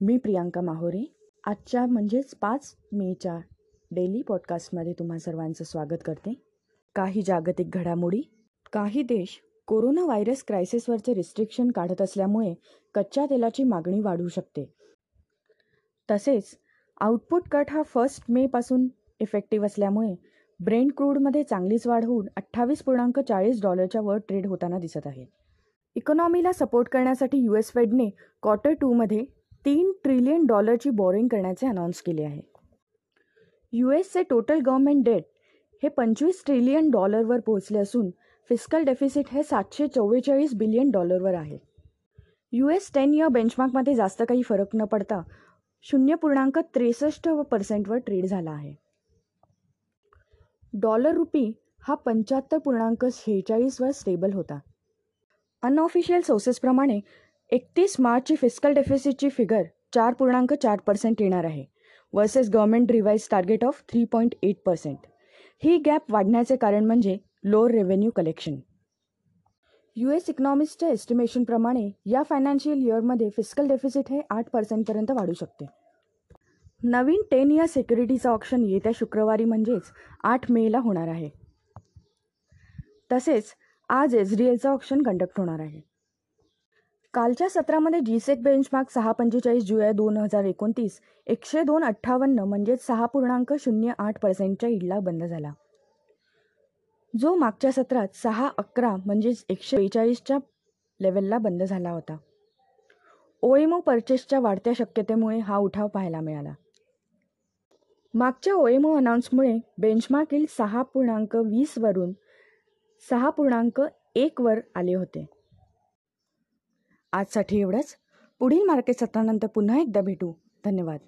मी प्रियांका माहोरे. आजच्या म्हणजेच पाच मेच्या डेली पॉडकास्टमध्ये तुम्हा सर्वांचं स्वागत करते. काही जागतिक घडामोडी काही देश कोरोना व्हायरस क्रायसिसवरचे रिस्ट्रिक्शन काढत असल्यामुळे कच्च्या तेलाची मागणी वाढू शकते. तसेच आउटपुट कट हा फर्स्ट मेपासून इफेक्टिव्ह असल्यामुळे ब्रेंड क्रूडमध्ये चांगलीच वाढ होऊन अठ्ठावीस पूर्णांक चाळीस डॉलरच्या वर ट्रेड होताना दिसत आहे. इकॉनॉमीला सपोर्ट करण्यासाठी यू एस फेडने क्वार्टर टूमध्ये तीन ट्रिलियन डॉलरची बॉरिंग करण्याचे अनाऊन्स केले आहे. यू एसचे टोटल गव्हर्मेंट डेट हे पंचवीस ट्रिलियन डॉलरवर पोहोचले असून फिस्कल डेफिसिट हे सातशे चव्वेचाळीस बिलियन डॉलरवर आहे. यू एस टेन इयर बेंचमार्कमध्ये जास्त काही फरक न पडता शून्य पूर्णांक त्रेसष्ट पर्सेंटवर ट्रेड झाला आहे. डॉलर रुपी हा पंच्याहत्तर पूर्णांक शेहेचाळीसवर स्टेबल होता. अनऑफिशियल सोर्सेसप्रमाणे एकतीस मार्चची फिस्कल डेफिसिटची फिगर चार पूर्णांक चार पर्सेंट येणार आहे versus government revise target of three point eight percent he gap वाढण्याचे कारण म्हणजे lower revenue collection U S इकॉनॉमिक्सच्या एस्टिमेशनप्रमाणे या फायनान्शियल इयरमध्ये फिस्कल डेफिसिट हे आठ पर्सेंटपर्यंत वाढू शकते. नवीन टेन इयर सिक्युरिटीचं ऑप्शन येत्या शुक्रवारी म्हणजेच आठ मेला होणार आहे. तसेच आज एच डी एलचं ऑप्शन कंडक्ट होणार आहे. कालच्या सत्रामध्ये जीसेक बेंचमार्क सहा पंचेचाळीस जुलै दोन हजार एकोणतीस एकशे दोन अठ्ठावन्न म्हणजेच सहा पूर्णांक शून्य आठ पर्सेंटच्या इडला बंद झाला. जो मागच्या सत्रात सहा अकरा म्हणजेच एकशे बेचाळीसच्या लेवलला बंद झाला होता. ओएमओ परचेसच्या वाढत्या शक्यतेमुळे हा उठाव पाहायला मिळाला. मागच्या ओएमओ अनाऊन्समुळे बेंचमार्कील सहा पूर्णांक वीसवरून सहा पूर्णांक एकवर आले होते. आजसाठी एवढंच. पुढील मार्केट सत्रानंतर पुन्हा एकदा भेटू. धन्यवाद.